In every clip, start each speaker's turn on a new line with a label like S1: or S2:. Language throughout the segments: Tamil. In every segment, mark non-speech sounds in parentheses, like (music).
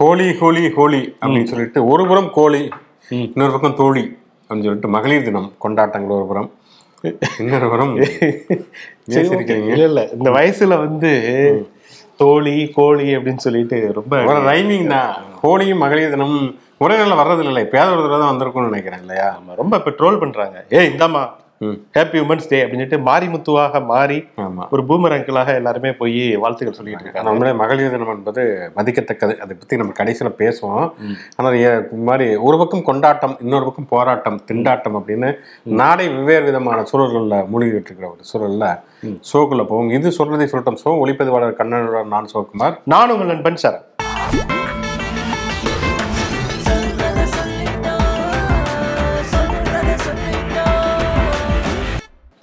S1: ஹோலி ஹோலி ஹோலி அப்படின்னு சொல்லிட்டு ஒரு புறம் கோழி இன்னொரு பக்கம் தோழி அப்படின்னு சொல்லிட்டு மகளிர் தினம் கொண்டாட்டங்கள் ஒரு புறம். இன்னொரு புறம்? (laughs)
S2: இல்ல இல்ல. இந்த வயசுல வந்து தோழி கோழி அப்படின்னு சொல்லிட்டு ரொம்ப
S1: ரைமிங் தான். ஹோலியும் மகளிர் தினம் ஒரே நாளில் வர்றது இல்லை எப்பயாவது ஒரு தடவை தான் வந்திருக்கும்னு நினைக்கிறேன் இல்லையா?
S2: ரொம்ப இப்ப ட்ரோல் பண்றாங்க. ஏய் இந்தாம்மா. ஹாப்பி உமன்ஸ் டே அப்படின்னு சொல்லிட்டு மாரிமுத்துவாக மாறி ஒரு பூமர் அங்கிளாக எல்லாருமே போய் வாழ்த்துக்கள் சொல்லிட்டு இருக்காங்க.
S1: நம்மளே மகளிர் தினம் என்பது மதிக்கத்தக்கது. அதை பற்றி நம்ம கடைசியில் பேசுவோம். ஆனால் மாதிரி ஒரு பக்கம் கொண்டாட்டம் இன்னொரு பக்கம் போராட்டம் திண்டாட்டம் அப்படின்னு நாடே வெவ்வேறு விதமான சூழல்களில் மூழ்கிட்டு இருக்கிற ஒரு சூழலில் ஷோக்குள்ள போவோம். இது சொல்றதை சொல்லட்டும். ஷோ ஒளிப்பதிவாளர் கண்ணனுடன் நான் சிவகுமார்
S2: நான் உங்கள் நண்பன் சரண்.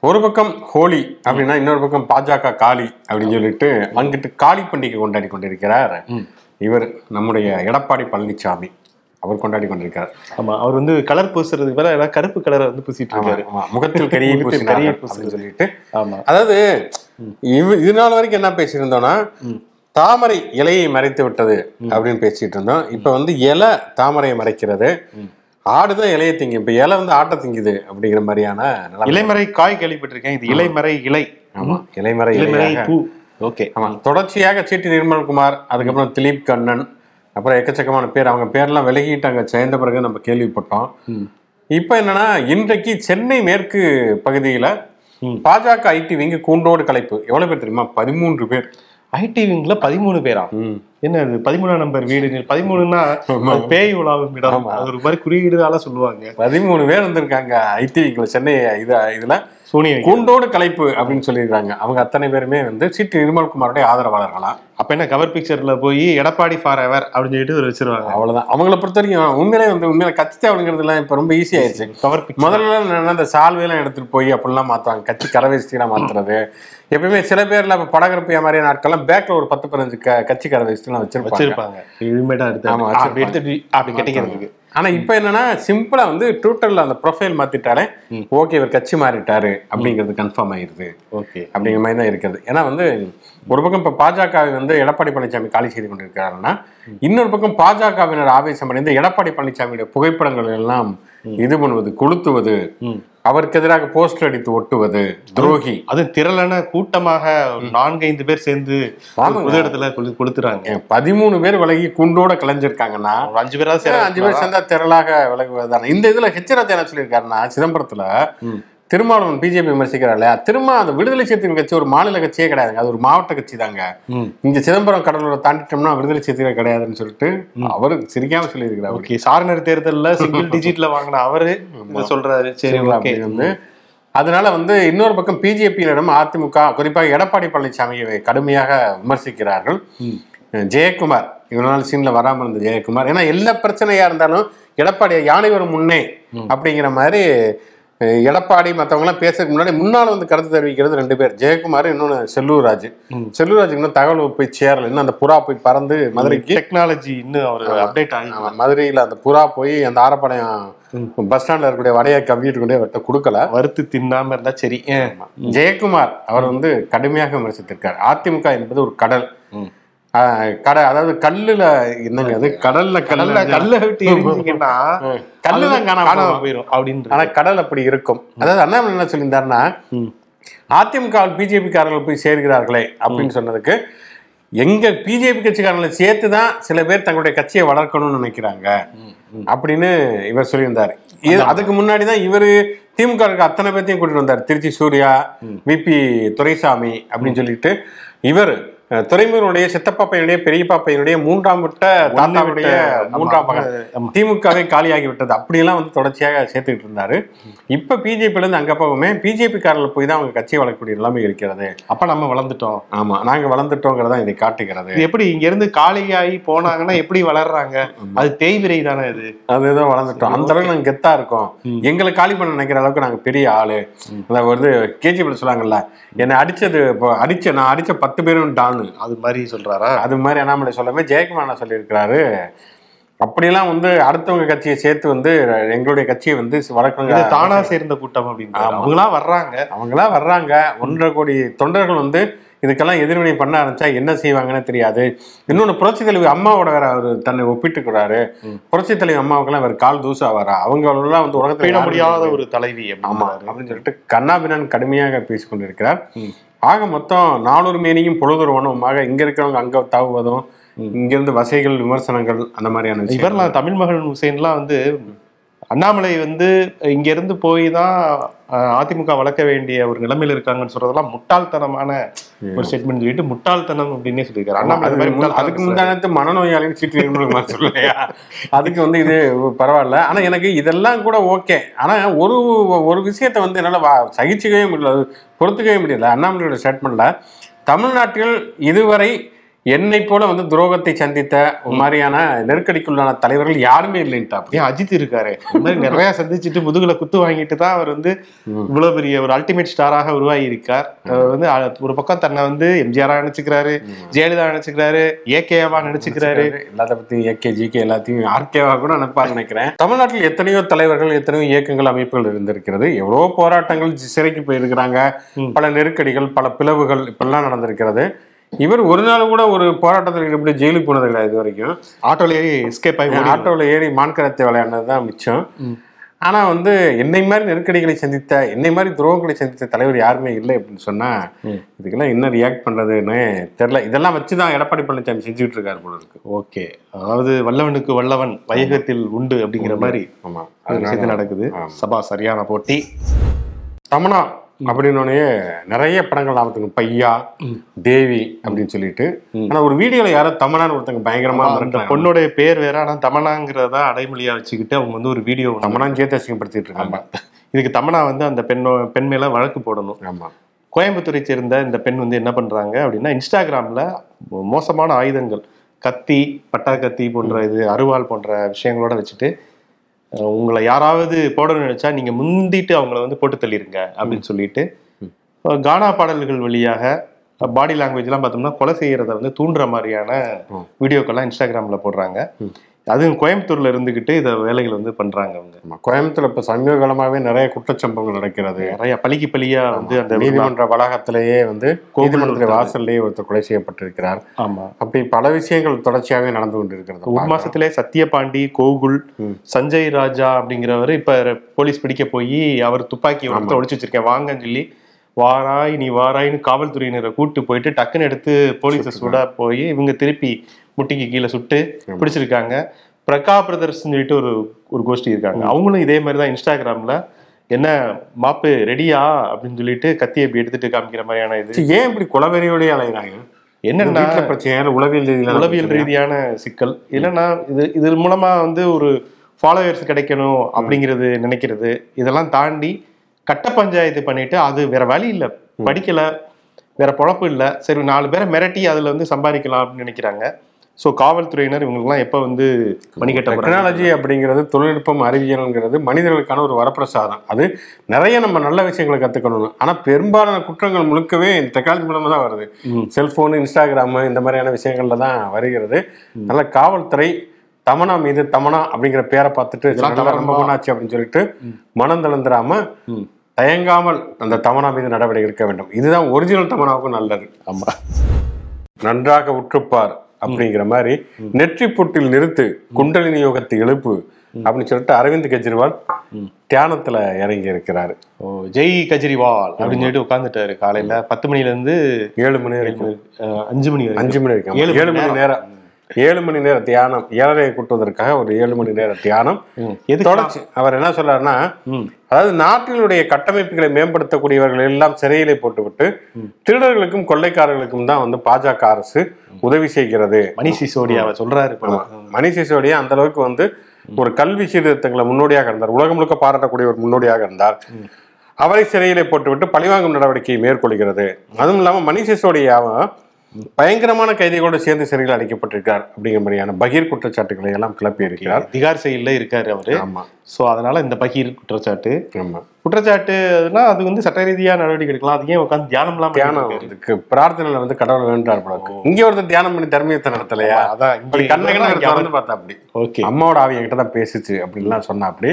S1: ஒரு பக்கம் ஹோலி அப்படின்னா இன்னொரு பக்கம் பாஜக காளி அப்படின்னு சொல்லிட்டு அங்கிட்டு காளி பண்டிகை கொண்டாடி கொண்டிருக்கிறார். இவர் நம்முடைய எடப்பாடி பழனிசாமி அவர் கொண்டாடி கொண்டிருக்கிறார்
S2: ஆமா அவர் வந்து கலர் பூசுறதுக்கு பதிலா ஏதாவது கருப்பு கலரை வந்து பூசிட்டு இருக்காரு.
S1: முகத்தில் கரியை பூசினார்
S2: கரியை
S1: அப்படின்னு சொல்லிட்டு.
S2: ஆமா.
S1: அதாவது இது நாள் வரைக்கும் என்ன பேசியிருந்தோம்னா தாமரை இலையை மறைத்து விட்டது அப்படின்னு பேசிட்டு இருந்தோம். இப்ப வந்து இலை தாமரையை மறைக்கிறது. ஆடுதான் இலையை திங்கும். இப்ப இலை வந்து ஆட்டை திங்குது அப்படிங்கிற மாதிரியான.
S2: இலைமறை காய் கேள்விப்பட்டிருக்கேன். இது இலைமறை இலை.
S1: ஆமா இலைமறை
S2: இலைமறை. பூ. ஓகே.
S1: ஆமா தொடர்ச்சியாக சீட்டி நிர்மல்குமார் அதுக்கப்புறம் திலீப் கண்ணன் அப்புறம் எக்கச்சக்கமான பேர். அவங்க பேர்லாம் விலகிட்டாங்க. சேர்ந்த பிறகு நம்ம கேள்விப்பட்டோம். இப்போ என்னன்னா இன்றைக்கு சென்னை மேற்கு பகுதியில பாஜக ஐடி விங்கு கூண்டோடு கலைப்பு. எவ்வளவு பேர் தெரியுமா? பதிமூன்று பேர்.
S2: ஐடி விங்ல பதிமூணு பேரா. என்ன அது பதிமூணாம் நம்பர் வீடு. பதிமூணுன்னா பேய் உலாவும் இடம். அது ஒரு மாதிரி குறியீடுதால சொல்லுவாங்க.
S1: பதிமூணு பேர் வந்திருக்காங்க ஐடி விங்ல சென்னை இது இதுல
S2: சோனியா
S1: கூண்டோடு கலைப்பு அப்படின்னு சொல்லியிருக்காங்க. அவங்க அத்தனை பேருமே வந்து சீட்டி நிர்மல்குமாருடைய ஆதரவாளர்களாம்
S2: அப்ப என்ன கவர் பிக்சர்ல போய் எடப்பாடி ஃபார் எவர் அப்படின்னு சொல்லிட்டு ஒரு வச்சிருவாங்க.
S1: அவ்வளவுதான். அவங்கள பொறுத்த வரைக்கும் உண்மையிலே வந்து உண்மையில கட்சி தாவலுங்கிறதுலாம் இப்ப ரொம்ப ஈஸி ஆயிடுச்சு.
S2: கவர்
S1: முதல்ல இந்த சால்வையெல்லாம் எடுத்துட்டு போய் அப்படிலாம் மாத்துவாங்க. கட்சி கரவேஸ்டிலாம் மாத்துறது. எப்பயுமே சில பேர்ல இப்ப படகரப்பியா மாதிரி நாட்கள்லாம் பேக்ல ஒரு பத்து பதினஞ்சு கட்சி கரவேஸ்டிலாம் வச்சிருப்பாங்க.
S2: இனிமேட்டா எடுத்து
S1: ஆமா,
S2: எடுத்துட்டு அப்படி கட்டிக்கிறதுக்கு.
S1: ஆனா இப்ப என்னன்னா சிம்பிளா வந்து ட்விட்டர்ல அந்த ப்ரொஃபைல் மாத்திட்டாலே ஓகே இவர் கட்சி மாறிட்டாரு அப்படிங்கிறது கன்ஃபார்ம் ஆயிருது
S2: ஓகே.
S1: அப்படிங்கிற மாதிரி தான் இருக்கிறது ஏன்னா வந்து ஒரு பக்கம் இப்போ பாஜக வந்து எடப்பாடி பழனிசாமி காலி செய்து கொண்டிருக்கிறாருன்னா இன்னொரு பக்கம் பாஜகவினர் ஆவேசம் அடைந்து எடப்பாடி பழனிசாமியுடைய புகைப்படங்கள் எல்லாம் இது பண்ணுவது கொளுத்துவது அவருக்கு எதிராக போஸ்டர் அடித்து ஒட்டுவது துரோகி.
S2: அது திரளான கூட்டமாக ஒரு நான்கைந்து பேர் சேர்ந்து இடத்துல கொளு- கொளுத்துறாங்க.
S1: பதிமூணு பேர் விலகி குண்டோட கலைஞ்சிருக்காங்கன்னா
S2: அஞ்சு சேர
S1: அஞ்சு பேர் சேர்ந்தா திரளாக விலகுவதுதானே. இந்த இதுல ஹெச்ராஜ் என்ன சொல்லியிருக்காருன்னா சிதம்பரத்துல திருமாவளவன் பிஜேபி விமர்சிக்கிறார் இல்லையா? திரும்ப அந்த விடுதலை சிறுத்தைகள் கட்சி ஒரு மாநில கட்சியே கிடையாதுங்க அது ஒரு மாவட்ட கட்சி தாங்க. இங்க சிதம்பரம் கடலூரை தாண்டிட்டோம்னா விடுதலை சிறுத்தைகள் கிடையாதுன்னு சொல்லிட்டு அவரு சிரிக்காம சொல்லியிருக்கிறார்
S2: ஓகே சாரணர் தேர்தல்ல சிங்கிள் (laughs) டிஜிட்ல வாங்கின அவரு சொல்றாரு. சரி
S1: சரிங்களா வந்து. அதனால வந்து இன்னொரு பக்கம் பிஜேபியிடம் அதிமுக குறிப்பாக எடப்பாடி பழனிசாமியை கடுமையாக விமர்சிக்கிறார்கள். ஜெயக்குமார் இவ்வளவு நாள் சீன்ல வராம இருந்த ஜெயக்குமார். ஏன்னா எல்லா பிரச்சனையா இருந்தாலும் எடப்பாடி யானை வரும் முன்னே அப்படிங்கிற மாதிரி எடப்பாடி மற்றவங்களாம் பேசுறதுக்கு முன்னாடி முன்னால வந்து கருத்து தெரிவிக்கிறது ரெண்டு பேர். ஜெயக்குமார் இன்னொன்று செல்லூர்ராஜ். செல்லூர்ராஜ் இன்னும் தகவல் போய் சேரல. இன்னும் அந்த புறா போய் பறந்து மதுரைக்கு
S2: டெக்னாலஜி இன்னும் அவர் அப்டேட் ஆகி
S1: மதுரையில அந்த புறா போய் அந்த ஆரப்பாளையம் பஸ் ஸ்டாண்ட்ல இருக்கக்கூடிய வடையை கவ்விட்டு கொண்டே அவர்கிட்ட கொடுக்கல.
S2: வறுத்து தின்னாம இருந்தா சரி?
S1: ஜெயக்குமார் அவர் வந்து கடுமையாக விமர்சித்திருக்கார். அதிமுக என்பது ஒரு கடல். கடை அதாவது கல்லுல என்னங்க அது? கடல்ல கடல்ல
S2: கல்ல விட்டு எரிஞ்சிங்கன்னா (laughs)
S1: கல்லு தான் காணாம.
S2: போயிரும் அப்படின்ற
S1: ஆனா கடல் அப்படி இருக்கும். அதாவது அண்ணாமலை என்ன சொல்லியிருந்தாருன்னா அதிமுக பிஜேபி காரர்கள் போய் சேர்கிறார்களே அப்படின்னு சொன்னதுக்கு எங்க பிஜேபி கட்சிக்காரங்களை சேர்த்து தான் சில பேர் தங்களுடைய கட்சியை வளர்க்கணும்னு நினைக்கிறாங்க அப்படின்னு இவர் சொல்லியிருந்தார். அதுக்கு முன்னாடி தான் இவர் திமுக அத்தனை பேர்த்தையும் கூட்டிட்டு வந்தார். திருச்சி சூர்யா விபி துரைசாமி அப்படின்னு சொல்லிட்டு இவர் அஹ், துரைமுருகனுடைய சித்தப்பா பையனுடைய பெரியப்பா பையனுடைய மூன்றாம் விட்ட தாத்தாவுடைய மூன்றாம் மகன். திமுகவே காலியாகி விட்டது அப்படியெல்லாம் வந்து தொடர்ச்சியாக சேர்த்துக்கிட்டு இருந்தாரு. இப்ப பிஜேபில இருந்து அங்க போகவுமே பிஜேபி காரில் போய் தான் அவங்க கட்சியை வளர்க்கக்கூடிய நிலைமை இருக்கிறது.
S2: அப்ப நம்ம வளர்ந்துட்டோம்.
S1: ஆமா நாங்க வளர்ந்துட்டோங்கிறதா இதை காட்டுகிறது.
S2: எப்படி இங்க இருந்து காலியாகி போனாங்கன்னா எப்படி வளர்றாங்க? அது தேய்விரை தானே இது
S1: அது ஏதோ வளர்ந்துட்டோம். அந்த அளவுக்கு நாங்க கெத்தா இருக்கோம். எங்களை காலி பண்ண நினைக்கிற அளவுக்கு நாங்க பெரிய ஆளு. அதாவது வந்து கேஜிபிள் சொல்லுவாங்கல்ல என்னை அடிச்சது அடிச்ச நான் அடிச்ச பத்து பேரும் டானு
S2: அது மாதிரி சொல்றாரா?
S1: அது மாதிரி அண்ணாமலை சொல்லாம ஜெயக்குமார் சொல்லியிருக்கிறாரு. அப்படிலாம் வந்து அடுத்தவங்க கட்சியை சேர்த்து வந்து எங்களுடைய கட்சியை வந்து
S2: இது
S1: வளர்க்கணுங்க
S2: தானா சேர்ந்த கூட்டம் அப்படின்னு அவங்களா வர்றாங்க.
S1: அவங்களா வர்றாங்க. ஒன்றரை கோடி தொண்டர்கள் வந்து இதுக்கெல்லாம் எதிர்வினை பண்ண ஆரம்பிச்சா என்ன செய்வாங்கன்னு தெரியாது. இன்னொன்னு புரட்சி தலைவி அம்மாவோட வேற அவர் தன்னை ஒப்பிட்டுக்கிறாரு. புரட்சி தலைவி அம்மாவுக்கெல்லாம் வேற கால் தூசாவாரா அவங்களெல்லாம் வந்து உலகத்துல
S2: முடியாத ஒரு தலைவி
S1: ஆமா. அப்படின்னு சொல்லிட்டு கண்ணாபின்னான் கடுமையாக பேசிக் கொண்டிருக்கிறார் ஆக மொத்தம் நானூறு மேனியும் பொழுதுருவனுமாக இங்க இருக்கிறவங்க அங்க தாவுவதும் இங்கிருந்து வசைகள் விமர்சனங்கள் அந்த மாதிரியான
S2: இவரெல்லாம் தமிழ் மகன் ஹுசைன்லாம் வந்து அண்ணாமலை வந்து இங்க இருந்து போய் தான் அதிமுக வளர்க்க வேண்டிய ஒரு நிலைமையில இருக்காங்கன்னு சொல்றதெல்லாம் முட்டாள்தனமான ஒரு ஸ்டேட்மெண்ட் சொல்லிட்டு முட்டாள்தனம் அப்படின்னே சொல்லியிருக்காரு. அண்ணாமலை
S1: அதுக்கு முந்தானத்து மனநோயாளின்னு சீட்டு சொல்லையா அதுக்கு வந்து இது பரவாயில்ல. ஆனா எனக்கு இதெல்லாம் கூட ஓகே. ஆனா ஒரு ஒரு விஷயத்தை வந்து என்னால சகிச்சுக்கவே முடியல. பொறுத்துக்கவே முடியல. அண்ணாமலையோட ஸ்டேட்மெண்ட்ல தமிழ்நாட்டில் இதுவரை என்னை போல வந்து துரோகத்தை சந்தித்த ஒரு மாதிரியான நெருக்கடிக்குள்ளான தலைவர்கள் யாருமே இல்லைன்ட்டா
S2: ஏன் அஜித் இருக்காரு? நிறைய சந்திச்சுட்டு முதுகுல குத்து வாங்கிட்டு தான் அவர் வந்து இவ்வளவு பெரிய ஒரு அல்டிமேட் ஸ்டாராக உருவாகி இருக்கார் அவர் வந்து ஒரு பக்கம் தன்னை வந்து எம்ஜிஆரா நினைச்சுக்கிறாரு ஜெயலலிதா நினைச்சுக்கிறாரு ஏகேவா நினைச்சுக்கிறாரு.
S1: எல்லாத்த பத்தி ஏகே ஜிகே எல்லாத்தையும் ஆர்கேவா கூட நினைப்பாரு நினைக்கிறேன். தமிழ்நாட்டில் எத்தனையோ தலைவர்கள் எத்தனையோ இயக்கங்கள் அமைப்புகள் இருந்திருக்கிறது. எவ்வளவோ போராட்டங்கள் சிறைக்கு போயிருக்கிறாங்க. பல நெருக்கடிகள் பல பிளவுகள் இப்பெல்லாம் நடந்திருக்கிறது. இவர் ஒரு நாள் கூட ஒரு போராட்டத்தில் ஈடுபட்டு ஜெயிலுக்கு போனது இது வரைக்கும்.
S2: ஆட்டோல ஏறி எஸ்கேப் ஆகி
S1: ஆட்டோவில் ஏறி மான்கரத்தை விளையாடினது தான் மிச்சம். ஆனா வந்து என்னை மாதிரி நெருக்கடிகளை சந்தித்த என்னை மாதிரி துரோகங்களை சந்தித்த தலைவர் யாருமே இல்லை அப்படின்னு சொன்னா இதுக்கெல்லாம் என்ன ரியாக்ட் பண்றதுன்னு தெரியல. இதெல்லாம் வச்சுதான் எடப்பாடி பழனிசாமி செஞ்சுட்டு இருக்காரு போல இருக்கு.
S2: ஓகே. அதாவது வல்லவனுக்கு வல்லவன் வையகத்தில் உண்டு அப்படிங்கிற மாதிரி
S1: ஆமா.
S2: ஒரு விஷயத்து நடக்குது. சபா சரியான போட்டி.
S1: தமனா அப்படின்னோடனே நிறைய படங்கள் ஞாபகத்துக்கு பையா தேவி அப்படின்னு சொல்லிட்டு. ஆனா ஒரு வீடியோல யாரோ தமனான்னு ஒருத்தங்க பயங்கரமா
S2: அந்த. பொண்ணுடைய பேர் வேற. ஆனா தமனாங்கிறத அடைமொழியா வச்சுக்கிட்டு அவங்க வந்து ஒரு வீடியோ
S1: தமனான்னு சேர்த்து அசிங்கப்படுத்திட்டு இருக்காங்க.
S2: இதுக்கு தமனா வந்து அந்த பெண்ணோ பெண் மேல வழக்கு போடணும்.
S1: ஆமா.
S2: கோயம்புத்தூரை சேர்ந்த இந்த பெண் வந்து என்ன பண்றாங்க அப்படின்னா இன்ஸ்டாகிராம்ல மோசமான ஆயுதங்கள். கத்தி பட்டா கத்தி போன்ற இது அருவாள் போன்ற விஷயங்களோட வச்சுட்டு உங்களை யாராவது போடணும்னு நினைச்சா நீங்க முந்திட்டு அவங்கள வந்து போட்டு தள்ளிருங்க அப்படின்னு சொல்லிட்டு கானா பாடல்கள் வழியாக பாடி லாங்குவேஜ்லாம் பார்த்தோம்னா கொலை செய்யறத வந்து தூண்டுற மாதிரியான வீடியோக்கெல்லாம் இன்ஸ்டாகிராம்ல போடுறாங்க. அதுவும் கோயம்புத்தூர்ல இருந்துகிட்டு இதை வேலைகள் வந்து பண்றாங்க அவங்க.
S1: ஆமா கோயம்புத்தூர்ல இப்ப சமீப காலமாவே நிறைய குற்றச்சம்பவங்கள் நடக்கிறது.
S2: நிறைய பழிக்கு பழியா வந்து அந்த
S1: நீதிமன்ற வளாகத்திலேயே வந்து நீதிமன்ற வாசல்லேயே ஒருத்தர் கொலை செய்யப்பட்டிருக்கிறார்.
S2: ஆமா.
S1: அப்படி பல விஷயங்கள் தொடர்ச்சியாகவே நடந்து கொண்டிருக்கிறது
S2: ஒரு மாசத்திலே சத்யபாண்டி கோகுல் சஞ்சய் ராஜா அப்படிங்கிறவர் இப்ப போலீஸ் பிடிக்க போய் அவர் துப்பாக்கி ஒருத்தர் ஒளிச்சு வச்சிருக்கேன் வாங்கன்னு சொல்லி வாராய் நீ வாராய்னு காவல்துறையினரை கூட்டு போயிட்டு டக்குன்னு எடுத்து போலீஸை சுட போய் இவங்க திருப்பி முட்டிக்கு கீழே சுட்டு பிடிச்சிருக்காங்க. பிரகா பிரதர்ஸ் சொல்லிட்டு ஒரு ஒரு கோஷ்டி இருக்காங்க. அவங்களும் இதே மாதிரி தான் இன்ஸ்டாகிராம்ல என்ன மாப்பு ரெடியா? அப்படின்னு சொல்லிட்டு கத்தியை இப்படி எடுத்துட்டு காமிக்கிற மாதிரியான இது.
S1: ஏன் இப்படி குலவெறியோடய அலைகிறாங்க
S2: என்னன்னா
S1: வீட்டுல பிரச்சனை உளவியல்
S2: உளவியல் ரீதியான சிக்கல். இல்லைன்னா இது இது மூலமா வந்து ஒரு ஃபாலோவர்ஸ் கிடைக்கணும் அப்படிங்கிறது நினைக்கிறது. இதெல்லாம் தாண்டி கட்ட பஞ்சாயத்து பண்ணிட்டு அது வேற வழி இல்லை. படிக்கல வேற பொழப்பு இல்லை. சரி நாலு பேரை மிரட்டி அதுல வந்து சம்பாதிக்கலாம் அப்படின்னு நினைக்கிறாங்க. ஸோ காவல்துறையினர் இவங்களுக்குலாம் எப்போ வந்து மணிக்கட்ட?
S1: டெக்னாலஜி அப்படிங்கிறது தொழில்நுட்பம் அறிவியல்ங்கிறது மனிதர்களுக்கான ஒரு வரப்பிரசாதம். அது நிறைய நம்ம நல்ல விஷயங்களை கத்துக்கணும் ஆனா பெரும்பாலான குற்றங்கள் முழுக்கவே இந்த டெக்னாலஜி மூலமா தான் வருது. செல்போன் இன்ஸ்டாகிராம் இந்த மாதிரியான விஷயங்கள்ல தான் வருகிறது. நல்ல காவல்துறை தமனா மீது தமனா அப்படிங்கிற பேரை பார்த்துட்டு ரொம்ப? பண்ணாச்சு அப்படின்னு சொல்லிட்டு மனம் தளர்ந்துடாம தயங்காமல் அந்த தமனா மீது நடவடிக்கை எடுக்க வேண்டும். இதுதான் ஒரிஜினல் தமனாவுக்கும் நல்லது.
S2: ஆமா.
S1: நன்றாக உற்றுப்பார். அப்படிங்கிற மாதிரி நெற்றி பொட்டில் நிறுத்து குண்டலினி யோகத்தை எழுப்பு அப்படின்னு சொல்லிட்டு அரவிந்த் கெஜ்ரிவால் தியானத்துல இறங்கி இருக்கிறாரு.
S2: ஓ ஜெய் கஜ்ரிவால் அப்படின்னு சொல்லிட்டு உட்காந்துட்டாரு காலையில. பத்து மணில இருந்து
S1: ஏழு மணி வரைக்கும்.
S2: அஞ்சு மணி
S1: அஞ்சு மணி வரைக்கும்.
S2: ஏழு மணி
S1: நேரம். ஏழு மணி நேர தியானம் ஏழரையை கூட்டுவதற்காக ஒரு ஏழு மணி நேர தியானம்.
S2: எதுக்கு
S1: தொடர்ச்சி. அவர் என்ன சொல்றாருன்னா. அதாவது நாட்டினுடைய கட்டமைப்புகளை மேம்படுத்தக்கூடியவர்கள் எல்லாம் சிறையிலே போட்டுவிட்டு திருடர்களுக்கும் கொள்ளைக்காரர்களுக்கும் தான் வந்து பாஜக அரசு உதவி செய்கிறது.
S2: மணிஷ் சிசோடியாவை சொல்றாரு இப்போ.
S1: மணிஷ் சிசோடியா அந்த அளவுக்கு வந்து ஒரு கல்வி சீர்திருத்தங்களை முன்னோடியாக இருந்தார். உலகம் முழுக்க பாராட்டக்கூடிய ஒரு முன்னோடியாக இருந்தார். அவரை சிறையிலே போட்டுவிட்டு பழிவாங்கும் நடவடிக்கையை மேற்கொள்கிறது. அதுவும் இல்லாம மணிஷ் சிசோடியாவும் பயங்கரமான கைதிகளோடு சேர்ந்து சிறையில் அடைக்கப்பட்டிருக்கார் அப்படிங்கிற மாதிரியான பகீர் குற்றச்சாட்டுகளை எல்லாம் கிளப்பி இருக்கிறார்.
S2: திகார் செயல்ல இருக்காரு அவரு.
S1: ஆமா.
S2: சோ அதனால இந்த பகீர் குற்றச்சாட்டு.
S1: ஆமா.
S2: குற்றச்சாட்டுனா அது வந்து சட்ட ரீதியா நடவடிக்கை எடுக்கலாம். அது ஏன் உட்காந்து தியானம் இல்லாம
S1: தியானம் இதுக்கு பிரார்த்தனையில வந்து கடவுள் வேண்டார் போலக்கு இங்க ஒருத்தர் தியானம் பண்ணி தர்மியத்தை நடத்தலையா?
S2: அதான்
S1: கண்ணகன திறந்து பார்த்தா அப்படி.
S2: ஓகே.
S1: அம்மாவோட ஆவி என்கிட்ட தான் பேசுச்சு அப்படின்லாம் சொன்னா அப்படி.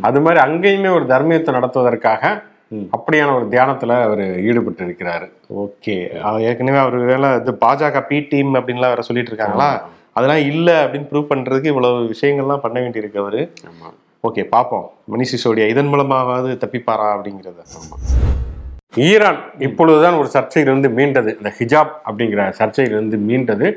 S1: அது மாதிரி அங்கேயுமே ஒரு தர்மியத்தை நடத்துவதற்காக. அப்படியான ஒரு தியானத்துல அவர் ஈடுபட்டு இருக்கிறாரு
S2: ஓகே. ஏற்கனவே அவர் வேலை இது பாஜக பி டீம் அப்படின்லாம் வேற சொல்லிட்டு இருக்காங்களா? அதெல்லாம் இல்ல அப்படின்னு ப்ரூவ் பண்றதுக்கு இவ்வளவு விஷயங்கள்லாம் பண்ண வேண்டியிருக்கு அவரு. ஓகே பார்ப்போம் மணிஷ் சிசோடியா இதன் மூலமாவது தப்பிப்பாரா அப்படிங்கிறத.
S1: ஈரான் இப்பொழுதுதான் ஒரு சர்ச்சையிலிருந்து மீண்டது. இந்த ஹிஜாப் அப்படிங்கிற சர்ச்சையிலிருந்து மீண்டது.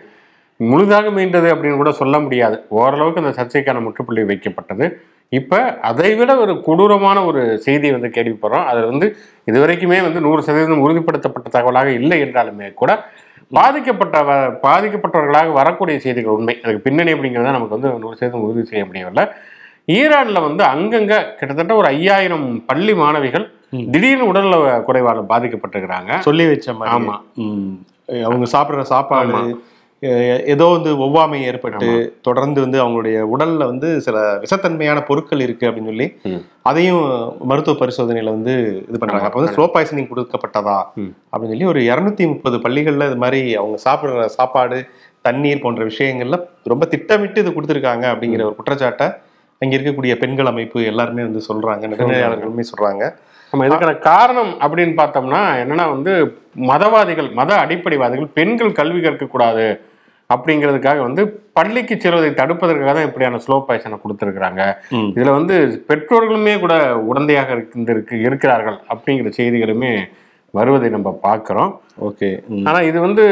S1: முழுதாக மீண்டது அப்படின்னு கூட சொல்ல முடியாது. ஓரளவுக்கு அந்த சர்ச்சைக்கான முற்றுப்புள்ளி வைக்கப்பட்டது. இப்போ அதை விட ஒரு கொடூரமான ஒரு செய்தி வந்து கேள்விப்படுறோம். அதில் வந்து இதுவரைக்குமே வந்து நூறு சதவீதம் உறுதிப்படுத்தப்பட்ட தகவலாக இல்லை என்றாலுமே கூட பாதிக்கப்பட்ட வ- பாதிக்கப்பட்டவர்களாக வரக்கூடிய செய்திகள் உண்மை. அதுக்கு பின்னணி அப்படிங்கிறத நமக்கு வந்து நூறு சதவீதம் உறுதி செய்ய முடியவில்லை. ஈரான்ல வந்து அங்கங்க கிட்டத்தட்ட ஒரு ஐயாயிரம் பள்ளி மாணவிகள் திடீர்னு உடல்நல குறைவால பாதிக்கப்பட்டிருக்கிறாங்க.
S2: சொல்லி வச்ச மாதிரி.
S1: ஆமா.
S2: ம். அவங்க சாப்பிடுற சாப்பாடு ஏதோ வந்து ஒவ்வாமை ஏற்பட்டு தொடர்ந்து வந்து அவங்களுடைய உடல்ல வந்து சில விஷத்தன்மையான பொருட்கள் இருக்கு அப்படின்னு சொல்லி. அதையும் மருத்துவ பரிசோதனையில வந்து இது பண்றாங்க. அப்ப வந்து ஸ்லோ பாய்சனிங் கொடுக்கப்பட்டதா. அப்படின்னு சொல்லி ஒரு இருநூத்தி முப்பது பள்ளிகள்ல இது மாதிரி அவங்க சாப்பிடுற சாப்பாடு தண்ணீர் போன்ற விஷயங்கள்ல ரொம்ப திட்டமிட்டு இது கொடுத்துருக்காங்க அப்படிங்கிற ஒரு குற்றச்சாட்டை அங்க இருக்கக்கூடிய பெண்கள் அமைப்பு எல்லாருமே வந்து சொல்றாங்க. நடுநிலையாளர்களுமே சொல்றாங்க.
S1: நம்ம இதுக்கான காரணம் அப்படின்னு பார்த்தோம்னா என்னன்னா வந்து மதவாதிகள் மத அடிப்படைவாதிகள் பெண்கள் கல்வி கற்கக்கூடாது. அப்படிங்கிறதுக்காக வந்து பள்ளிக்கு செல்வதை தடுப்பதற்காக தான் இப்படியான ஸ்லோ பாய்சனை கொடுத்துருக்குறாங்க. இதுல வந்து பெற்றோர்களுமே கூட உடந்தையாக இருக்கு இருக்கிறார்கள் அப்படிங்கிற செய்திகளுமே வருவதை நம்ம பார்க்கிறோம்.
S2: ஓகே
S1: ஆனா இது வந்து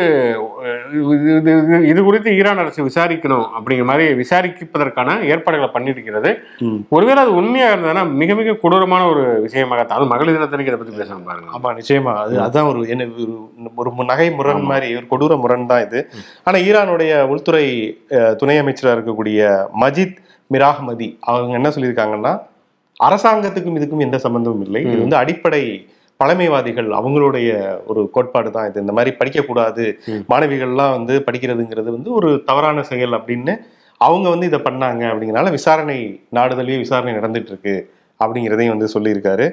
S1: இது இது இது- குறித்து ஈரான் அரசு விசாரிக்கணும் அப்படிங்கிற மாதிரி விசாரிப்பதற்கான ஏற்பாடுகளை பண்ணியிருக்கிறது. ஒருவேளை அது உண்மையா இருந்ததுன்னா மிக மிக கொடூரமான ஒரு விஷயமாக அது மகளிர் தினத்தன்னைக்கு இதை பத்தி பேசணும் பாருங்க.
S2: ஆமா நிச்சயமா. அது அதான் ஒரு என்ன ஒரு- நகை முரண் மாதிரி ஒரு கொடூர முரண் தான் இது. ஆனா ஈரானுடைய உள்துறை துணை அமைச்சரா இருக்கக்கூடிய மஜித் மிராஹ்மதி அவங்க என்ன சொல்லியிருக்காங்கன்னா அரசாங்கத்துக்கும் இதுக்கும் எந்த சம்பந்தமும் இல்லை. இது வந்து அடிப்படை பழமைவாதிகள் அவங்களுடைய ஒரு கோட்பாடு தான் இது. இந்த மாதிரி படிக்கக்கூடாது. மாணவிகள்லாம் வந்து படிக்கிறதுங்கிறது வந்து ஒரு தவறான செயல் அப்படின்னு அவங்க வந்து இதை பண்ணாங்க அப்படிங்கறனால விசாரணை நாடுதலையே விசாரணை நடந்துட்டு இருக்கு அப்படிங்கிறதையும் வந்து சொல்லியிருக்காரு.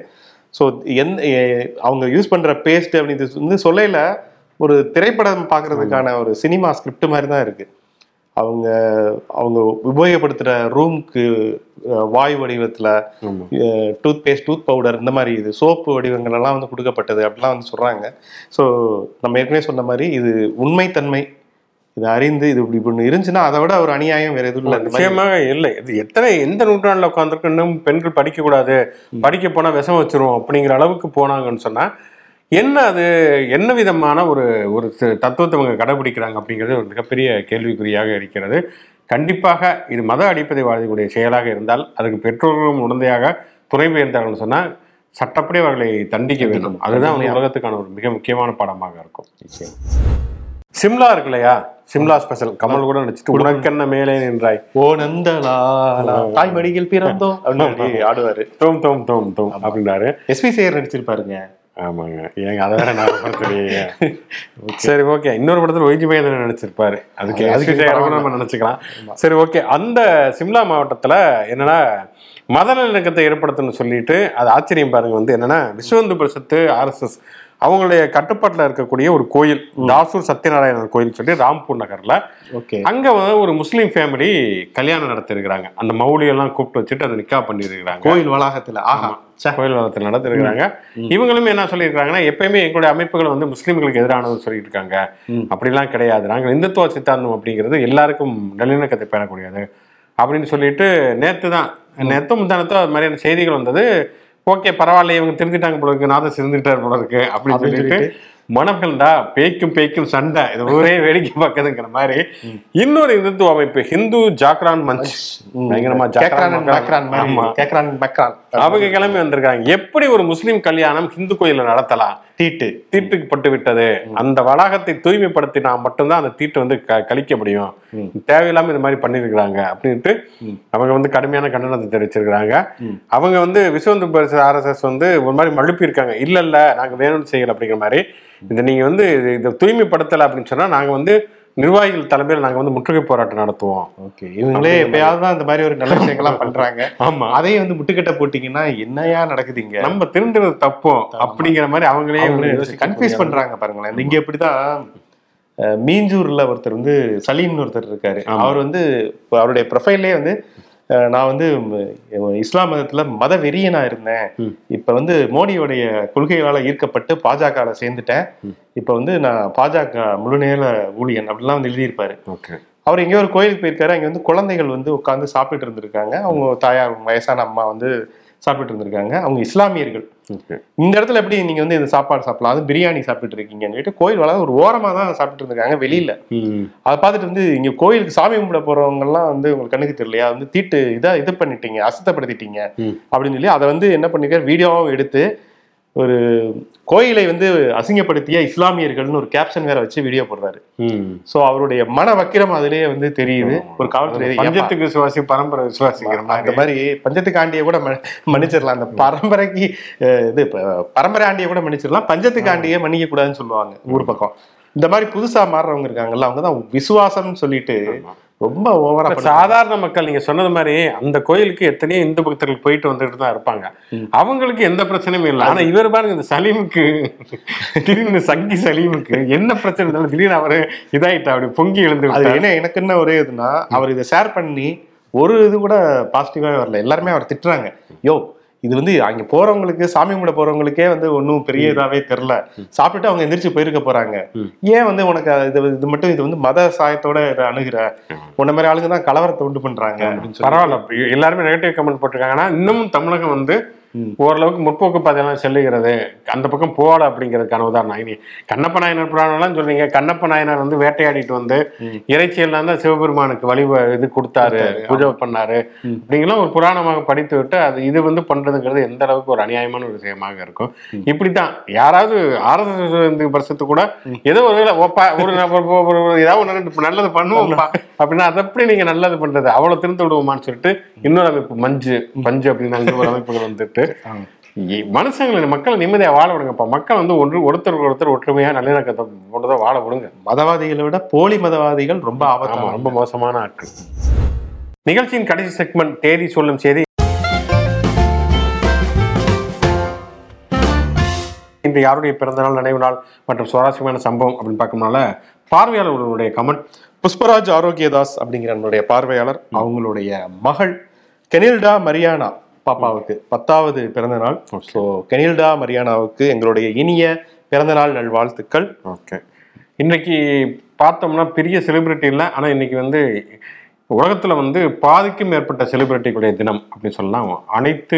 S2: ஸோ எந்த எ- அவங்க யூஸ் பண்ற பேஸ்ட் அப்படின்னு வந்து சொல்லல. ஒரு திரைப்படம் பார்க்கறதுக்கான ஒரு சினிமா ஸ்கிரிப்ட் மாதிரி தான் இருக்கு. அவங்க அவங்க உபயோகப்படுத்துற ரூம்க்கு வாயு வடிவத்துல. டூத் பேஸ்ட் டூத் பவுடர் இந்த மாதிரி இது சோப்பு வடிவங்கள் எல்லாம் வந்து கொடுக்கப்பட்டது அப்படிலாம் வந்து சொல்றாங்க. ஸோ நம்ம ஏற்கனவே சொன்ன மாதிரி இது உண்மைத்தன்மை. இதை அறிந்து இது இப்படி இப்படி இருந்துச்சுன்னா அதை விட ஒரு அநியாயம் வேற எதுவும் இல்லை.
S1: நிச்சயமாக இல்லை. இது எத்தனை எந்த நூற்றாண்டுல உட்காந்துருக்கு இன்னும் பெண்கள் படிக்க கூடாது படிக்க போனா விஷம் வச்சிரும் அப்படிங்கிற அளவுக்கு போனாங்கன்னு சொன்னா என்ன அது என்ன விதமான ஒரு ஒரு தத்துவத்தை அவங்க கடைபிடிக்கிறாங்க அப்படிங்கிறது ஒரு மிகப்பெரிய கேள்விக்குறியாக இருக்கிறது. கண்டிப்பாக இது மத அடிப்படைவாதிகளுடைய செயலாக இருந்தால் அதுக்கு பெற்றோர்களும் உடந்தையாக துணை பெயர்ந்தார்கள்னு சொன்னா சட்டப்படி அவர்களை தண்டிக்க வேண்டும். அதுதான் உலகத்துக்கான ஒரு மிக முக்கியமான பாடமாக இருக்கும்.
S2: நிச்சயம்.
S1: சிம்லா இருக்கு இல்லையா? சிம்லா ஸ்பெஷல். கமல் கூட நடிச்சிட்டு உனக்கென்ன மேலே நின்றாய்?
S2: ஓ நந்தலாலா. தாய் மடியில் பிறந்தோம். ஆடுவாரு.
S1: தோம் தோம் தோம் தோம் அப்படின்னாரு.
S2: எஸ்பி சேர் நடிச்சிருப்பாருங்க.
S1: ஆமாங்க. ஏங்க அதை வேற நான் (laughs) சரி ஓகே இன்னொரு படத்துல ஒய்ஜி மகேந்திரன் நடிச்சிருப்பாரு. அதுக்கு
S2: அது-
S1: அதுக்கு நம்ம நினைச்சுக்கலாம். சரி ஓகே அந்த சிம்லா மாவட்டத்துல என்னன்னா மத நல்லிணக்கத்தை ஏற்படுத்தணும்னு சொல்லிட்டு அது ஆச்சரியம் பாருங்க வந்து என்னன்னா விஸ்வ இந்து பரிஷத்து ஆர்எஸ்எஸ் அவங்களுடைய கட்டுப்பாட்டுல இருக்கக்கூடிய ஒரு கோயில் தாசூர் சத்யநாராயணர் கோயில் சொல்லி ராம்பூர் நகர்ல. அங்க வந்து ஒரு முஸ்லீம் ஃபேமிலி கல்யாணம் நடத்திருக்கிறாங்க. அந்த மௌலி எல்லாம் கூப்பிட்டு வச்சுட்டு அதை நிக்கா பண்ணிருக்கிறாங்க.
S2: கோயில் வளாகத்துல. ஆஹா.
S1: கோயில் வளத்தில் நடத்திருக்கிறாங்க. இவங்களும் என்ன சொல்லியிருக்காங்கன்னா எப்பயுமே எங்களுடைய அமைப்புகள் வந்து முஸ்லீம்களுக்கு எதிரானதுன்னு சொல்லிட்டு இருக்காங்க. அப்படிலாம் கிடையாது. நாங்கள் இந்துத்துவ சித்தாந்தம் அப்படிங்கிறது எல்லாருக்கும் நல்லிணக்கத்தை பெறக்கூடியது. அப்படின்னு சொல்லிட்டு நேத்து தான் நேத்து முந்தானத்தோ அது மாதிரியான செய்திகள் வந்தது. ஓகே பரவாயில்ல இவங்க திருந்திட்டாங்க போல இருக்கு நாதம் திருந்திட்டார் போல இருக்கு அப்படின்னு சொல்லிட்டு மனம்கள்டா பேய்க்கும் பேய்க்கும் சண்டை இது ஒரே (laughs) வேடிக்கை பார்க்குதுங்கிற மாதிரி இன்னொரு இந்துத்துவ அமைப்பு ஹிந்து ஜாக்ரான் மஞ்ச். பயங்கரமா ஜாக்ரான்
S2: பேக்ரான்.
S1: அவங்க கிளம்பி வந்திருக்காங்க எப்படி ஒரு முஸ்லீம் கல்யாணம் ஹிந்து கோயில்ல நடத்தலாம்?
S2: தீட்டு.
S1: தீட்டுப்பட்டு விட்டது அந்த வளாகத்தை தூய்மைப்படுத்தினா மட்டும்தான் அந்த தீட்டை வந்து கழிக்க முடியும். தேவையில்லாம இந்த மாதிரி பண்ணிருக்கிறாங்க அப்படின்ட்டு. அவங்க வந்து கடுமையான கண்டனத்தை தெரிவிச்சிருக்கிறாங்க. அவங்க வந்து விஸ்வந்து பரிசு ஆர்எஸ்எஸ் வந்து ஒரு மாதிரி மழுப்பி இருக்காங்க இல்ல இல்ல நாங்க வேணும்னு செய்யல அப்படிங்கிற மாதிரி. இந்த நீங்க வந்து இது- இதை தூய்மைப்படுத்தல அப்படின்னு சொன்னா நாங்க வந்து நிர்வாகிகள் தலைமையில் நாங்க வந்து முற்றுகை போராட்டம் நடத்துவோம்.
S2: ஓகே. இவங்களே எப்பயாவது தான் இந்த மாதிரி ஒரு நல்ல விஷயங்கள்லாம் பண்றாங்க.
S1: ஆமா.
S2: அதையும் வந்து முட்டுக்கட்டை போட்டீங்கன்னா என்னையா நடக்குது இங்க
S1: நம்ம திருந்துறது தப்போ அப்படிங்கிற மாதிரி அவங்களே
S2: கன்ஃபியூஸ் பண்றாங்க பாருங்களேன். இங்க எப்படிதான் அஹ், மீஞ்சூர்ல ஒருத்தர் வந்து சலீம்னு ஒருத்தர் இருக்காரு. அவர் வந்து அவருடைய ப்ரொஃபைல்லே வந்து நான் வந்து இஸ்லாம் மதத்துல மத வெறியனா இருந்தேன். இப்ப வந்து மோடியோடைய கொள்கைகளால ஈர்க்கப்பட்டு பாஜக சேர்ந்துட்டேன். இப்ப வந்து நான் பாஜக முழுநேர ஊழியன் அப்படிலாம் வந்து எழுதியிருப்பாரு. அவர் எங்கேயோ ஒரு கோயிலுக்கு போயிருக்காரு. அங்க வந்து குழந்தைகள் வந்து உட்காந்து சாப்பிட்டு இருந்திருக்காங்க. அவங்க தாயார் வயசான அம்மா வந்து சாப்பிட்டு இருந்திருக்காங்க. அவங்க இஸ்லாமியர்கள். இந்த இடத்துல எப்படி நீங்க வந்து இந்த சாப்பாடு சாப்பிடலாம்? அது பிரியாணி சாப்பிட்டு இருக்கீங்கன்னு சொல்லிட்டு கோயில் வள ஒரு ஓரமா தான் சாப்பிட்டு இருந்திருக்காங்க வெளியில. அதை பார்த்துட்டு வந்து இங்க கோயிலுக்கு சாமி கும்பிட போறவங்க எல்லாம் வந்து உங்களுக்கு கண்ணுக்கு தெரியலையா? வந்து தீட்டு இதா இது பண்ணிட்டீங்க அசுத்தப்படுத்திட்டீங்க. அப்படின்னு சொல்லி அதை வந்து என்ன பண்ணிருக்காரு? வீடியோவும் எடுத்து ஒரு கோயிலை வந்து அசிங்கப்படுத்திய இஸ்லாமியர்கள்னு ஒரு கேப்ஷன் வேற வச்சு வீடியோ போடுறாரு. சோ அவருடைய மன வக்கிரம் அதிலேயே வந்து தெரியுது. ஒரு காவல்துறை
S1: பஞ்சத்துக்கு விசுவாசி பரம்பரை விசுவாசிங்கிற
S2: அந்த
S1: மாதிரி
S2: பஞ்சத்துக்கு ஆண்டியை கூட மன்னிச்சிடலாம். அந்த பரம்பரைக்கு இது பரம்பரை ஆண்டியை கூட மன்னிச்சிடலாம். பஞ்சத்துக்கு ஆண்டியை மன்னிக்க கூடாதுன்னு சொல்லுவாங்க ஊர் பக்கம். இந்த மாதிரி புதுசா மாறுறவங்க இருக்காங்கல்ல அவங்க தான் விசுவாசம்னு சொல்லிட்டு ரொம்ப ஓவரா
S1: சாதாரண மக்கள் நீங்க சொன்னது மாதிரி அந்த கோயிலுக்கு எத்தனையோ இந்து பக்தர்கள் போயிட்டு வந்துட்டு தான் இருப்பாங்க. அவங்களுக்கு எந்த பிரச்சனையும் இல்லை. ஆனா இவர் பாருங்க இந்த சலீமுக்கு திடீர்னு சங்கி சலீமுக்கு என்ன பிரச்சனை இருந்தாலும் திடீர்னு அவரு இதாயிட்டா அப்படி பொங்கி எழுந்து
S2: அது. என்ன எனக்கு என்ன ஒரே இதுனா அவர் இதை ஷேர் பண்ணி ஒரு இது கூட பாசிட்டிவாவே வரல. எல்லாருமே அவர் திட்டுறாங்க. யோ இது வந்து அங்க போறவங்களுக்கு சாமி கும்பிட போறவங்களுக்கே வந்து ஒன்றும் பெரிய இதாவே தெரில சாப்பிட்டுட்டு அவங்க எந்திரிச்சு போயிருக்க போறாங்க. ஏன் வந்து உனக்கு இது இது மட்டும் இது வந்து மத சாயத்தோட இதை அணுகுற? உன்ன மாதிரி ஆளுங்க தான் கலவரத்தை உண்டு பண்றாங்க
S1: பரவாயில்ல. எல்லாருமே நெகட்டிவ் கமெண்ட் போட்டிருக்காங்கன்னா இன்னமும் தமிழகம் வந்து. ஓரளவுக்கு முற்போக்கு பாதையெல்லாம் செல்லுகிறது. அந்த பக்கம் போகல அப்படிங்கிறதுக்கான உதாரணம். இனி கண்ணப்ப நாயனார் புராணம்லாம் சொல்றீங்க. கண்ணப்ப நாயனார் வந்து வேட்டையாடிட்டு வந்து
S2: ம்.
S1: இறைச்சி எல்லாம் தான் சிவபெருமானுக்கு வழி இது கொடுத்தாரு பூஜை பண்ணாரு. அப்படிங்கலாம் ஒரு புராணமாக படித்து விட்டு அது இது வந்து பண்றதுங்கிறது எந்த அளவுக்கு ஒரு அநியாயமான ஒரு விஷயமாக இருக்கும். இப்படித்தான். யாராவது ஆர்எஸ்எஸ் வருஷத்து கூட ஏதோ ஒரு ஒரு ஏதாவது ஒன்று நல்லது பண்ணுவோம்ப்பா. அப்படின்னா அதை எப்படி நீங்க நல்லது பண்றது? அவ்வளவு திருந்து விடுவோமான்னு சொல்லிட்டு இன்னொரு அமைப்பு மஞ்சு பஞ்சு அப்படின்னு ஒரு அமைப்புகள் வந்துட்டு
S2: ஆமா.
S1: இ- மனுஷங்களை மக்களை நிம்மதியா வாழ விடுங்கப்பா. மக்கள் வந்து ஒன்று ஒருத்தருக்கு ஒருத்தர் ஒற்றுமையா நல்லிணக்கத்தை போட்டுதான் வாழ விடுங்க.
S2: மதவாதிகளை விட போலி மதவாதிகள் ரொம்ப
S1: ஆமா
S2: ஆபத்தான
S1: ரொம்ப மோசமான ஆட்கள். நிகழ்ச்சியின் கடைசி செக்மெண்ட் தேதி சொல்லும் செய்தி. இன்று யாருடைய பிறந்தநாள் நினைவு நாள் மற்றும் சுவாரஸ்யமான சம்பவம் அப்படின்னு பார்க்கும்னால பார்வையாளர்களுடைய கமெண்ட்
S2: புஷ்பராஜ் ஆரோக்கியதாஸ் அப்படிங்கிற என்னுடைய பார்வையாளர் அவங்களுடைய மகள் கெனில்டா மரியானா. பாப்பாவுக்கு பத்தாவது பிறந்த நாள் ஸோ கெனில்டா மரியானாவுக்கு எங்களுடைய இனிய பிறந்தநாள் நல்வாழ்த்துக்கள்.
S1: ஓகே இன்னைக்கு பார்த்தோம்னா பெரிய செலிபிரிட்டி இல்லை. ஆனால் இன்னைக்கு வந்து உலகத்துல வந்து பாதிக்கும் மேற்பட்ட செலிபிரிட்டிகளுடைய தினம் அப்படின்னு சொல்லலாம். அனைத்து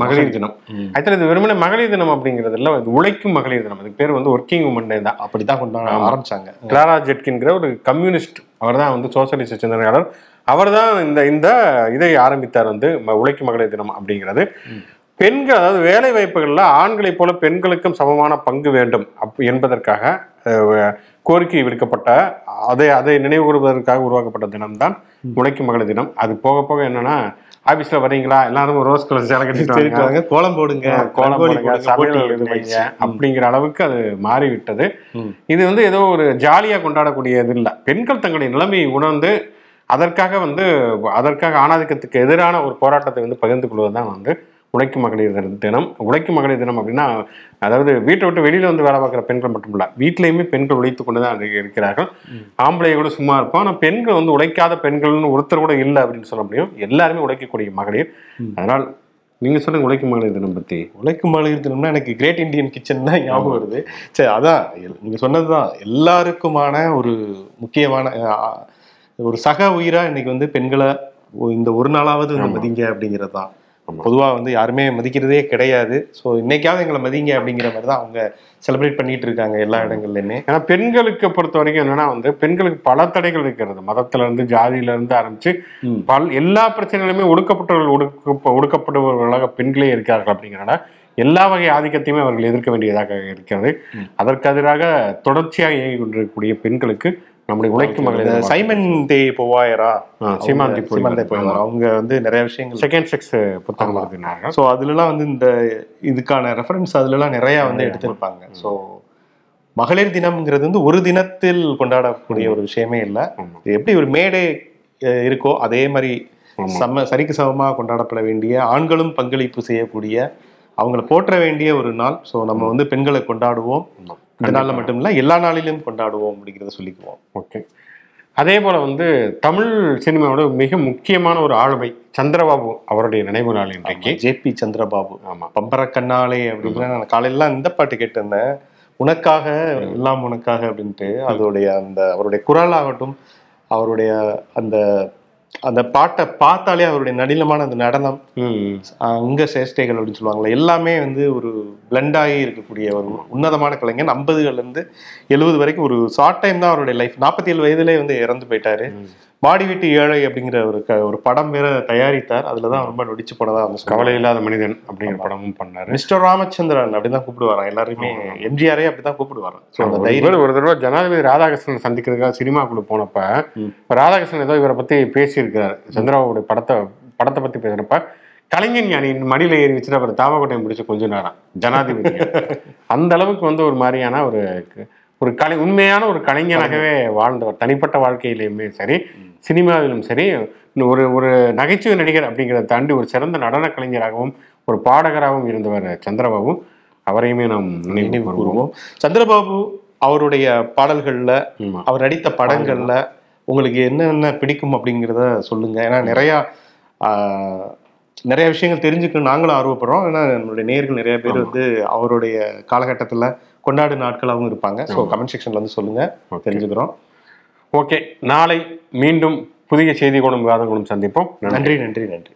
S1: மகளிர் தினம். ஆக்சுவலி இது வெறுமனே மகளிர் தினம் அப்படிங்கிறது இல்லை. இது உழைக்கும் மகளிர் தினம். அதுக்கு பேர் வந்து ஒர்க்கிங் உமன் டே தான்.
S2: அப்படிதான் கொண்டாட ஆரம்பிச்சாங்க.
S1: கிளாரா ஜெட்கின்கிற ஒரு கம்யூனிஸ்ட். அவர் தான் வந்து சோசியலிஸ்ட் சிந்தனையாளர். அவர் தான் இந்த இந்த இதை ஆரம்பித்தார் வந்து உழைக்கும் மகளிர் தினம் அப்படிங்கிறது. பெண்கள் அதாவது வேலை வாய்ப்புகளில் ஆண்களைப் போல பெண்களுக்கும் சமமான பங்கு வேண்டும் அப் என்பதற்காக கோரிக்கை விடுக்கப்பட்ட அதை அதை நினைவு கூறுவதற்காக உருவாக்கப்பட்ட தினம்தான் உழைக்கும் மகளிர் தினம். அது போக போக என்னன்னா ஆபீஸ்ல வர்றீங்களா? எல்லாரும் ரோஸ் கலர் சேலை கட்டிட்டு
S2: கோலம் போடுங்க
S1: கோலம் போடுங்க, சமையல் இது. வைங்க அப்படிங்கிற அளவுக்கு அது மாறிவிட்டது. இது வந்து ஏதோ ஒரு ஜாலியா கொண்டாடக்கூடியது இல்லை. பெண்கள் தங்களுடைய நிலைமையை உணர்ந்து அதற்காக வந்து அதற்காக ஆணாதிக்கத்துக்கு எதிரான ஒரு போராட்டத்தை வந்து பகிர்ந்து கொள்வது தான் வந்து உழைக்கும் மகளிர் தின- தினம். உழைக்கும் மகளிர் தினம் அப்படின்னா அதாவது வீட்டை விட்டு வெளியில வந்து வேலை பார்க்குற பெண்கள் மட்டும் இல்ல வீட்லயுமே பெண்கள் உழைத்து கொண்டு தான் இரு- இருக்கிறார்கள். ஆம்பளை கூட சும்மா இருப்போம். ஆனால் பெண்கள் வந்து உழைக்காத பெண்கள்னு ஒருத்தர் கூட இல்லை அப்படின்னு சொல்ல முடியும். எல்லாருமே உழைக்கக்கூடிய மகளிர். அதனால் நீங்க சொல்லுங்க உழைக்கும் மகளிர் தினம் பத்தி.
S2: உழைக்கும் மகளிர் தினம்னா எனக்கு கிரேட் இந்தியன் கிச்சன் தான் ஞாபகம் வருது. சரி அதான் நீங்க சொன்னதுதான். எல்லாருக்குமான ஒரு முக்கியமான ஒரு சக உயிரா இன்னைக்கு வந்து பெண்களை இந்த ஒரு நாளாவது வந்து மதிங்க அப்படிங்கிறது தான்.
S1: ஆமா.
S2: பொதுவா வந்து யாருமே மதிக்கிறதே கிடையாது. ஸோ இன்னைக்காவது எங்களை மதிங்க அப்படிங்கிற மாதிரி தான் அவங்க செலிப்ரேட் பண்ணிட்டு இருக்காங்க எல்லா இடங்கள்லயுமே.
S1: ஏன்னா பெண்களுக்கு பொறுத்த வரைக்கும் என்னன்னா வந்து பெண்களுக்கு பல தடைகள் இருக்கிறது. மதத்துல இருந்து ஜாதியில இருந்து ஆரம்பிச்சு. பல் எல்லா பிரச்சனைகளுமே ஒடுக்கப்பட்டவர்கள் ஒடுக்க ஒடுக்கப்படுபவர்களாக பெண்களே இருக்கிறார்கள் அப்படிங்கிறனால எல்லா வகை ஆதிக்கத்தையுமே அவர்கள் எதிர்க்க வேண்டியதாக இருக்கிறது. அதற்கு எதிராக தொடர்ச்சியாக இயங்கிக் கொண்டிருக்கக்கூடிய பெண்களுக்கு நம்முடைய உழைக்கும் மகளிர்
S2: சைமன் தே பொவாயரா?
S1: சீமாந்தி
S2: சீமன் தே பொவாயரா? அவங்க வந்து நிறைய விஷயங்கள்
S1: செகண்ட் செக்ஸ் புத்தகம் எழுதினார்கள்
S2: ஸோ அதுலலாம் வந்து இந்த இதுக்கான ரெஃபரன்ஸ் அதுலலாம் நிறைய வந்து எடுத்திருப்பாங்க. ஸோ மகளிர் தினம்ங்கிறது வந்து ஒரு தினத்தில் கொண்டாடக்கூடிய ஒரு விஷயமே இல்லை. எப்படி ஒரு மேடை இருக்கோ அதே மாதிரி. சம சரிக்கு சமமா கொண்டாடப்பட வேண்டிய ஆண்களும் பங்களிப்பு செய்யக்கூடிய அவங்கள போற்ற வேண்டிய ஒரு நாள். ஸோ நம்ம வந்து பெண்களை கொண்டாடுவோம். இந்த நாள்ல மட்டும் இல்ல எல்லா நாளிலும் கொண்டாடுவோம் அப்படிங்கிறத சொல்லிக்குவோம்.
S1: ஓகே. அதே போல வந்து தமிழ் சினிமாவோட மிக முக்கியமான ஒரு ஆளுமை சந்திரபாபு அவருடைய நினைவு நாள் இன்றைக்கு.
S2: ஜேபி சந்திரபாபு.
S1: ஆமா.
S2: பம்பர கண்ணாலே அப்படின்னு நான் காலையில இந்த பாட்டு கேட்டிருந்தேன். உனக்காக எல்லாம் உனக்காக அப்படின்ட்டு அதோடைய அந்த அவருடைய குரலாகட்டும் அவருடைய அந்த அந்த பாட்டை பார்த்தாலே அவருடைய நடினமான அந்த நடனம் அங்க சேஷ்டைகள் அப்படின்னு சொல்லுவாங்கல்ல எல்லாமே வந்து ஒரு ஆகி இருக்கக்கூடிய ஒரு உன்னதமான கலைஞன் ஐம்பதுகள்ல இருந்து எழுபது வரைக்கும் ஒரு ஷார்ட் டைம் தான் அவருடைய லைஃப் நாற்பத்தி ஏழு வயதுலேயே வந்து இறந்து போயிட்டாரு. மாடி வீட்டு ஏழை அப்படிங்கிற ஒரு க ஒரு படம் வேற தயாரித்தார். அதுல தான் ரொம்ப நொடிச்சு போனதா வந்து சொல்லுவாங்க
S1: கவலை இல்லாத மனிதன் அப்படிங்கிற படமும் பண்ணாரு.
S2: மிஸ்டர் ராமச்சந்திரன் அப்படிதான் கூப்பிடுவாராம் எல்லாருமே எம்ஜிஆரே அப்படிதான் கூப்பிடுவாராம் ஸோ அந்த
S1: ஒரு
S2: தைரியம்.
S1: தடவை- ஒரு தடவை ஜனாதிபதி ராதாகிருஷ்ணன் சந்திக்கிறதுக்காக சினிமாக்குள்ள போனப்ப ராதாகிருஷ்ணன் ஏதோ இவரை பத்தி பேசியிருக்கிறார். சந்திரபாபுடைய படத்தை படத்தை பத்தி பேசுறப்ப கலைஞன் ஞானியின் மடியில ஏறி வச்சுட்டு அவர் தாமக்கோட்டையை பிடிச்சு கொஞ்ச நேரம் ஜனாதிபதி. (laughs) அந்த அளவுக்கு வந்து ஒரு மாதிரியான ஒரு ஒரு கலை உண்மையான ஒரு கலைஞனாகவே வாழ்ந்தவர். தனிப்பட்ட வாழ்க்கையிலையுமே சரி சினிமாவிலும் சரி ஒரு ஒரு நகைச்சுவை நடிகர் அப்படிங்கிறத தாண்டி ஒரு சிறந்த நடன கலைஞராகவும் ஒரு பாடகராகவும் இருந்தவர் சந்திரபாபு. அவரையுமே நாம் நினைவு கூறுவோம்
S2: சந்திரபாபு அவருடைய பாடல்கள்ல அவர் நடித்த படங்கள்ல உங்களுக்கு என்னென்ன பிடிக்கும் அப்படிங்கிறத சொல்லுங்க. ஏன்னா நிறைய நிறைய விஷயங்கள் தெரிஞ்சுக்கணும் நாங்களும் ஆர்வப்படுறோம். ஏன்னா நம்மளுடைய நேயர்கள் நிறைய பேர் வந்து அவருடைய காலகட்டத்துல கொண்டாடு நாட்களாகவும் இருப்பாங்க. ஸோ கமெண்ட் செக்ஷன்ல வந்து சொல்லுங்க.
S1: Okay.
S2: தெரிஞ்சுக்கிறோம்.
S1: ஓகே நாளை மீண்டும் புதிய செய்தி குணம் விவாதங்களும் சந்திப்போம்.
S2: நன்றி நன்றி நன்றி.